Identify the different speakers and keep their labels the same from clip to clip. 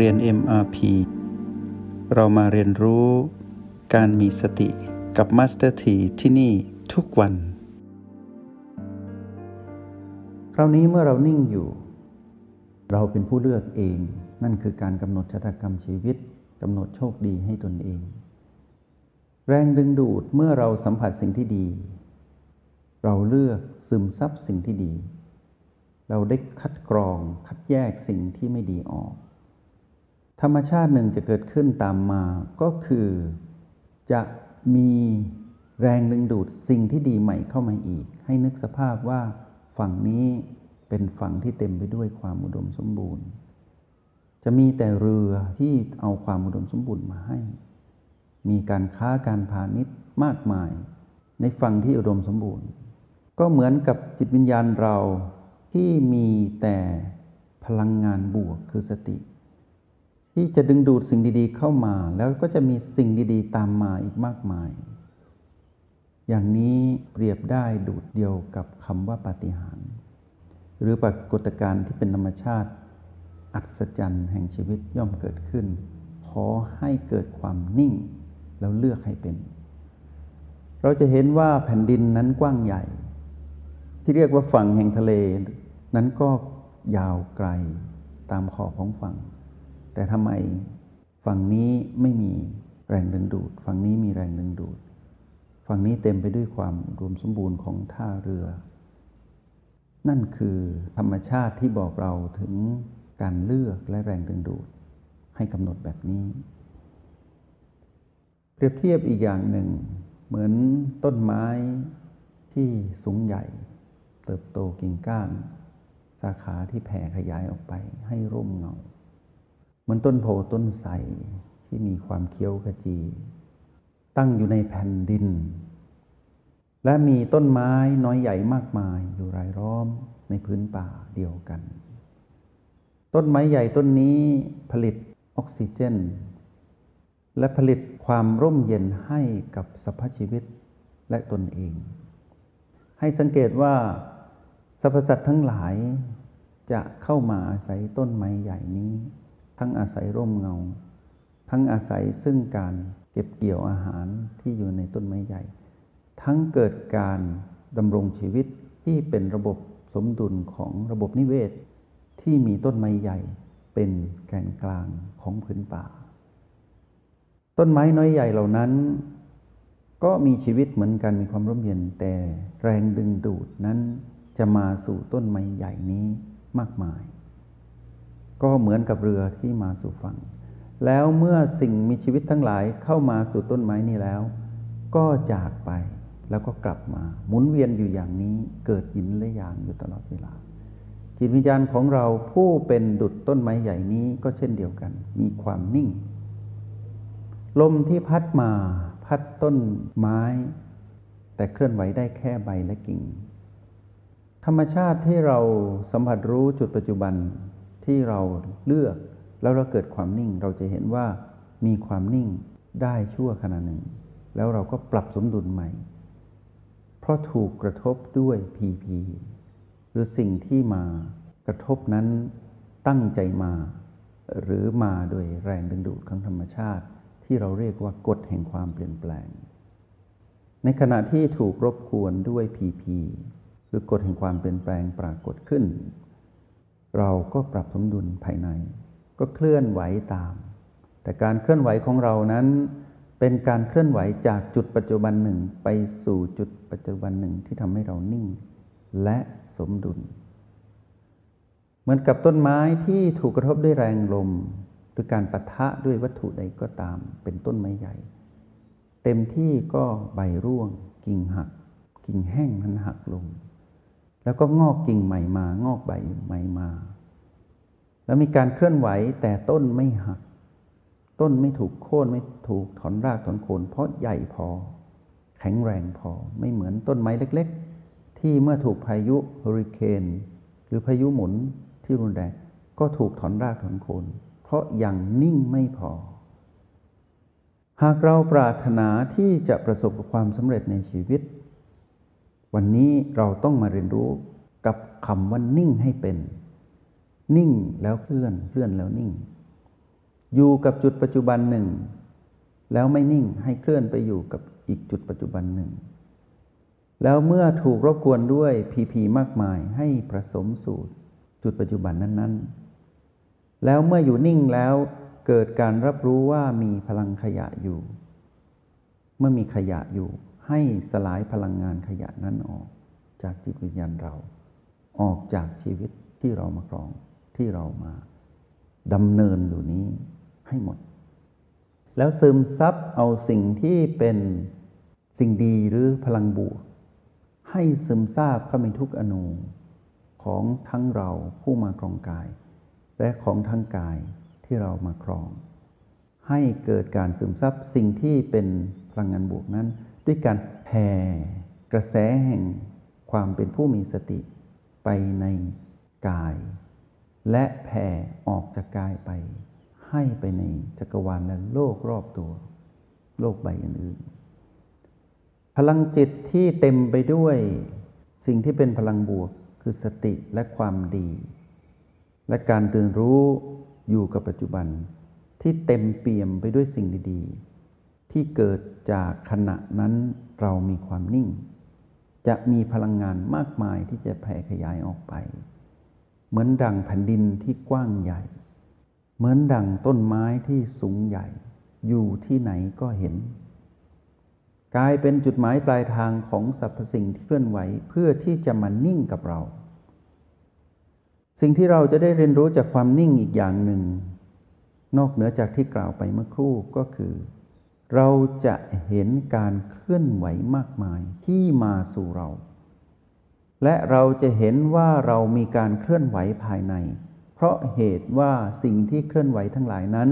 Speaker 1: เรียน MRP เรามาเรียนรู้การมีสติกับ Master T ที่ที่นี่ทุกวัน คราวนี้เมื่อเรานิ่งอยู่ เราเป็นผู้เลือกเอง นั่นคือการกำหนดชะตากรรมชีวิตกำหนดโชคดีให้ตนเอง แรงดึงดูดเมื่อเราสัมผัสสิ่งที่ดี เราเลือกซึมซับสิ่งที่ดี เราได้คัดกรองคัดแยกสิ่งที่ไม่ดีออก ธรรมชาติหนึ่งจะเกิดขึ้นตามมาก็คือจะมีแรงดึงดูดสิ่งที่ดีใหม่เข้ามาอีก ให้นึกสภาพว่าฝั่งนี้เป็นฝั่งที่เต็มไปด้วยความอุดมสมบูรณ์ จะมีแต่เรือที่เอาความอุดมสมบูรณ์มาให้ มีการค้าการพาณิชย์มากมาย ในฝั่งที่อุดมสมบูรณ์ ก็เหมือนกับจิตวิญญาณเราที่มีแต่พลังงานบวกคือสติ ที่จะดึงดูดสิ่งดีๆเข้ามา แล้วก็จะมีสิ่งดีๆ ตามมาอีกมากมาย อย่างนี้เปรียบได้ดูดเดียวกับคำว่าปาฏิหาริย์หรือปรากฏการณ์ที่เป็นธรรมชาติ อัศจรรย์แห่งชีวิตย่อมเกิดขึ้น ขอให้เกิดความนิ่ง แล้วเลือกให้เป็น เราจะเห็นว่าแผ่นดินนั้นกว้างใหญ่ ที่เรียกว่าฝั่งแห่งทะเล นั้นก็ยาวไกลตามขอบของฝั่ง แต่ทำไมฝั่งนี้ไม่มีแรงดึงดูด ฝั่งนี้มีแรงดึงดูด ฝั่งนี้เต็มไปด้วยความรวมสมบูรณ์ของท่าเรือ นั่นคือธรรมชาติที่บอกเราถึงการเลือกและแรงดึงดูด ให้กำหนดแบบนี้ เปรียบเทียบอีกอย่างหนึ่ง เหมือนต้นไม้ที่สูงใหญ่ เติบโตกิ่งก้าน สาขาที่แผ่ขยายออกไปให้ร่มเงา เหมือนต้นโพต้นไทรที่มีความเคี้ยวขจี ตั้งอยู่ในแผ่นดิน และมีต้นไม้น้อยใหญ่มากมายอยู่รายล้อมในพื้นป่าเดียวกัน ต้นไม้ใหญ่ต้นนี้ผลิตออกซิเจน และผลิตความร่มเย็นให้กับสรรพชีวิตและตนเอง ให้สังเกตว่าสรรพสัตว์ทั้งหลายจะเข้ามาอาศัยต้นไม้ใหญ่นี้ ทั้งอาศัยร่มเงา ทั้งอาศัยซึ่งการเก็บเกี่ยวอาหารที่อยู่ในต้นไม้ใหญ่ ทั้งเกิดการดำรงชีวิตที่เป็นระบบสมดุลของระบบนิเวศ ที่มีต้นไม้ใหญ่เป็นแกนกลางของพื้นป่า ต้นไม้น้อยใหญ่เหล่านั้น ก็มีชีวิตเหมือนกันมีความร่มเย็นแต่แรงดึงดูดนั้นจะมาสู่ต้นไม้ใหญ่นี้มากมาย ก็เหมือนกับเรือที่มาสู่ฝั่ง แล้วเมื่อสิ่งมีชีวิตทั้งหลายเข้ามาสู่ต้นไม้นี้แล้ว ก็จากไปแล้วก็กลับมา หมุนเวียนอยู่อย่างนี้เกิดยินและยางอยู่ตลอดเวลา จิตวิญญาณของเราผู้เป็นดุจต้นไม้ใหญ่นี้ก็เช่นเดียวกัน มีความนิ่ง ลมที่พัดมาพัดต้นไม้ แต่เคลื่อนไหวได้แค่ใบและกิ่ง ธรรมชาติที่เราสัมผัสรู้จุดปัจจุบัน ที่เราเลือกแล้วเราเกิดความนิ่งเราจะเห็นว่ามีความนิ่งได้ชั่วขณะหนึ่ง แล้วเราก็ปรับสมดุลใหม่ เพราะถูกกระทบด้วยพีพีหรือสิ่งที่มากระทบนั้นตั้งใจมา หรือมาโดยแรงดึงดูดของธรรมชาติ ที่เราเรียกว่ากฎแห่งความเปลี่ยนแปลง ในขณะที่ถูกรบกวนด้วยพีพีหรือกฎแห่งความเปลี่ยนแปลงปรากฏขึ้น เราก็ปรับสมดุลภายใน ก็เคลื่อนไหวตาม แต่การเคลื่อนไหวของเรานั้น เป็นการเคลื่อนไหวจากจุดปัจจุบันหนึ่งไปสู่จุดปัจจุบันหนึ่งที่ทำให้เรานิ่ง และสมดุล เหมือนกับต้นไม้ที่ถูกกระทบด้วยแรงลม หรือการปะทะด้วยวัตถุใดก็ตาม เป็นต้นไม้ใหญ่ เต็มที่ก็ใบร่วง กิ่งหัก กิ่งแห้งมันหักลงแล้วก็งอกกิ่งใหม่มางอกใบใหม่มา แล้วมีการเคลื่อนไหวแต่ต้นไม่หัก ต้นไม่ถูกโค่นไม่ถูกถอนรากถอนโคน เพราะใหญ่พอ แข็งแรงพอไม่เหมือนต้นไม้เล็ก ๆ ที่เมื่อถูกพายุเฮอริเคนหรือพายุหมุนที่รุนแรงก็ถูกถอนรากถอนโคน เพราะยังนิ่งไม่พอ หากเราปรารถนาที่จะประสบกับความสำเร็จในชีวิต วันนี้เราต้องมาเรียนรู้กับคำว่านิ่งให้เป็น นิ่งแล้วเคลื่อนเคลื่อนแล้วนิ่ง อยู่กับจุดปัจจุบันหนึ่ง แล้วไม่นิ่งให้เคลื่อนไปอยู่กับอีกจุดปัจจุบันหนึ่ง แล้วเมื่อถูกรบกวนด้วยพีพีมากมายให้ผสมสูตรจุดปัจจุบันนั้น ๆ แล้วเมื่ออยู่นิ่งแล้วเกิดการรับรู้ว่ามีพลังขยะอยู่ เมื่อมีขยะอยู่ ให้สลายพลังงานขยะนั้นออก จากจิตวิญญาณเรา ออกจากชีวิตที่เรามาครอง ที่เรามาดำเนินอยู่นี้ให้หมด แล้วซึมซับเอาสิ่งที่เป็นสิ่งดีหรือพลังบวก ให้ซึมซาบเข้าไปทุกอนูของทั้งเราผู้มาครองกาย และของทั้งกายที่เรามาครอง ให้เกิดการซึมซับสิ่งที่เป็นพลังงานบวกนั้น ด้วยการแผ่กระแสแห่งความเป็นผู้มีสติไปในกาย และแผ่ออกจากกายไป ให้ไปในจักรวาลและโลกรอบตัว โลกใบอื่นๆพลังจิตที่เต็มไปด้วย สิ่งที่เป็นพลังบวกคือสติและความดี และการตื่นรู้อยู่กับปัจจุบัน ที่เต็มเปี่ยมไปด้วยสิ่งดีๆ ที่เกิดจากขณะนั้นเรามีความนิ่ง จะมีพลังงานมากมายที่จะแผ่ขยายออกไป เหมือนดังแผ่นดินที่กว้างใหญ่ เหมือนดังต้นไม้ที่สูงใหญ่ อยู่ที่ไหนก็เห็น กลายเป็นจุดหมายปลายทางของสรรพสิ่งที่เคลื่อนไหวเพื่อที่จะมานิ่งกับเรา สิ่งที่เราจะได้เรียนรู้จากความนิ่งอีกอย่างหนึ่ง นอกเหนือจากที่กล่าวไปเมื่อครู่ก็คือ เราจะเห็นการเคลื่อนไหวมากมายที่มาสู่เรา และเราจะเห็นว่าเรามีการเคลื่อนไหวภายใน เพราะเหตุว่าสิ่งที่เคลื่อนไหวทั้งหลายนั้น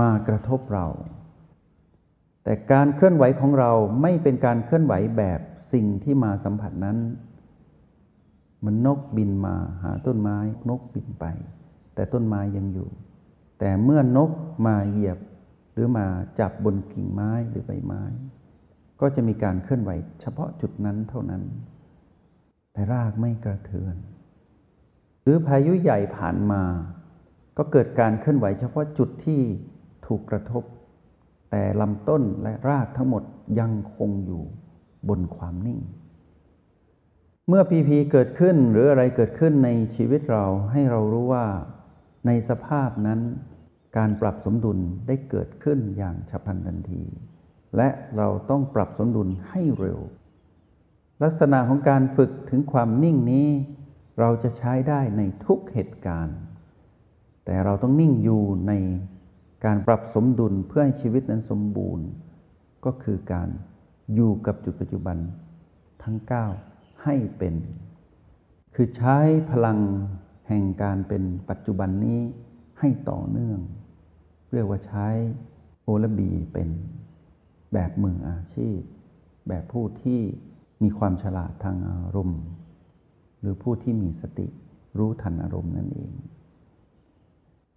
Speaker 1: มากระทบเรา แต่การเคลื่อนไหวของเราไม่เป็นการเคลื่อนไหวแบบสิ่งที่มาสัมผัสนั้นมือนนกบินมาหาต้นไม้นกบินไป แต่ต้นไม้ยังอยู่ แต่เมื่อนกมาเหยียบหรือมาจับบนกิ่งไม้หรือใบไม้ ก็จะมีการเคลื่อนไหวเฉพาะจุดนั้นเท่านั้น แต่รากไม่กระเทือน หรือพายุใหญ่ผ่านมา ก็เกิดการเคลื่อนไหวเฉพาะจุดที่ถูกกระทบ แต่ลำต้นและรากทั้งหมดยังคงอยู่บนความนิ่ง เมื่อพีพีเกิดขึ้นหรืออะไรเกิดขึ้นในชีวิตเราให้เรารู้ว่าในสภาพนั้นการปรับสมดุลได้เกิดขึ้นอย่างฉับพลันทันที และเราต้องปรับสมดุลให้เร็ว ลักษณะของการฝึกถึงความนิ่งนี้ เราจะใช้ได้ในทุกเหตุการณ์ แต่เราต้องนิ่งอยู่ในการปรับสมดุลเพื่อให้ชีวิตนั้นสมบูรณ์ ก็คือการอยู่กับจุดปัจจุบันทั้ง 9 ให้เป็น คือใช้พลังแห่งการเป็นปัจจุบันนี้ให้ต่อเนื่อง เรียกว่าใช้โอละบีเป็นแบบมืออาชีพ แบบผู้ที่ มีความฉลาดทางอารมณ์ หรือผู้ที่มีสติรู้ทันอารมณ์นั่นเอง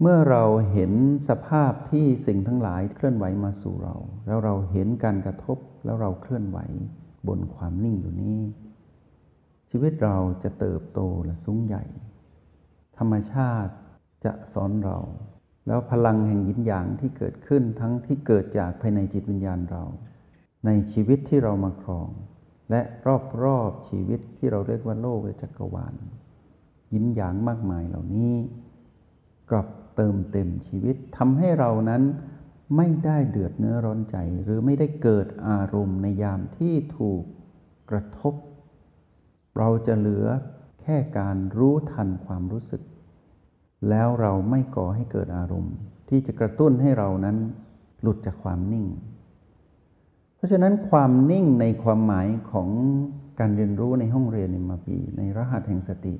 Speaker 1: เมื่อเราเห็นสภาพที่สิ่งทั้งหลายเคลื่อนไหวมาสู่เรา แล้วเราเห็นการกระทบแล้วเราเคลื่อนไหวบนความนิ่งอยู่นี้ ชีวิตเราจะเติบโตและสูงใหญ่ ธรรมชาติจะสอนเรา แล้วพลังแห่งยินหยางที่เกิดขึ้นทั้งที่เกิดจากภายในจิตวิญญาณเรา ในชีวิตที่เรามาครอง และรอบๆชีวิตที่เราเรียกว่าโลกและจักรวาลยินหยางมากมายเหล่านี้ กลับเติมเต็มชีวิตทำให้เรานั้นไม่ได้เดือดเนื้อร้อนใจ หรือไม่ได้เกิดอารมณ์ในยามที่ถูกกระทบ เราจะเหลือแค่การรู้ทันความรู้สึก แล้วเราไม่ก่อให้เกิดอารมณ์ ที่จะกระตุ้นให้เรานั้นหลุดจากความนิ่ง เพราะฉะนั้นความนิ่งในความหมายของการเรียนรู้ในห้องเรียนในมาปีในรหัสแห่งสติ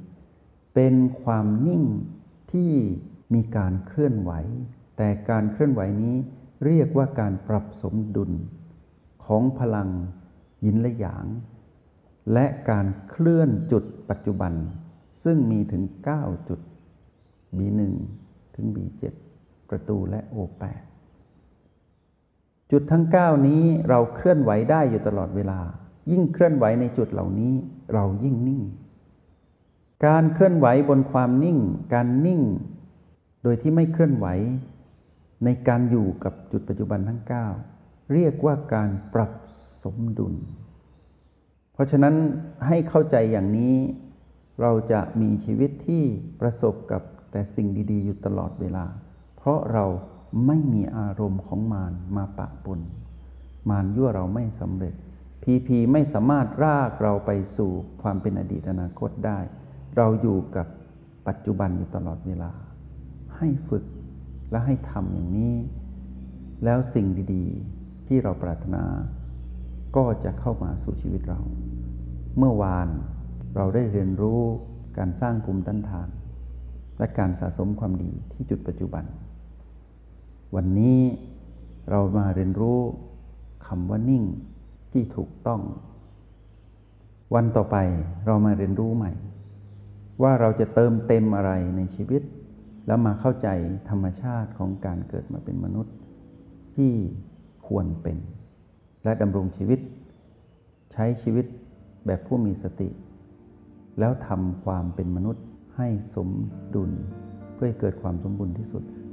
Speaker 1: เป็นความนิ่งที่มีการเคลื่อนไหว แต่การเคลื่อนไหวนี้เรียกว่าการปรับสมดุลของพลังยินและหยาง และการเคลื่อนจุดปัจจุบัน ซึ่งมีถึง 9 จุด B1 ถึง B7 ประตูและ O8 จุดทั้ง 9 นี้เราเคลื่อนไหวได้อยู่ตลอดเวลา ยิ่งเคลื่อนไหวในจุดเหล่านี้เรายิ่งนิ่ง การเคลื่อนไหวบนความนิ่ง การนิ่ง โดยที่ไม่เคลื่อนไหว ในการอยู่กับจุดปัจจุบันทั้ง 9 เรียกว่าการปรับสมดุล เพราะฉะนั้นให้เข้าใจอย่างนี้ เราจะมีชีวิตที่ประสบกับแต่สิ่งดี ๆ อยู่ตลอดเวลา เพราะเรา ไม่มีอารมณ์ของมารมาปะปนมารยั่วเราไม่สำเร็จ พีพีไม่สามารถรากเราไปสู่ความเป็นอดีตอนาคตได้ เราอยู่กับปัจจุบันอยู่ตลอดเวลา ให้ฝึกและให้ทำอย่างนี้ แล้วสิ่งดีๆที่เราปรารถนา ก็จะเข้ามาสู่ชีวิตเรา เมื่อวานเราได้เรียนรู้การสร้างภูมิต้านทาน และการสะสมความดีที่จุดปัจจุบัน วันนี้เรามาเรียนรู้คำว่านิ่งที่ถูกต้อง วันต่อไปเรามาเรียนรู้ใหม่ ว่าเราจะเติมเต็มอะไรในชีวิต แล้วมาเข้าใจธรรมชาติของการเกิดมาเป็นมนุษย์ ที่ควรเป็น และดำรงชีวิต ใช้ชีวิตแบบผู้มีสติ แล้วทำความเป็นมนุษย์ให้สมดุลเพื่อให้เกิดความสมบูรณ์ที่สุด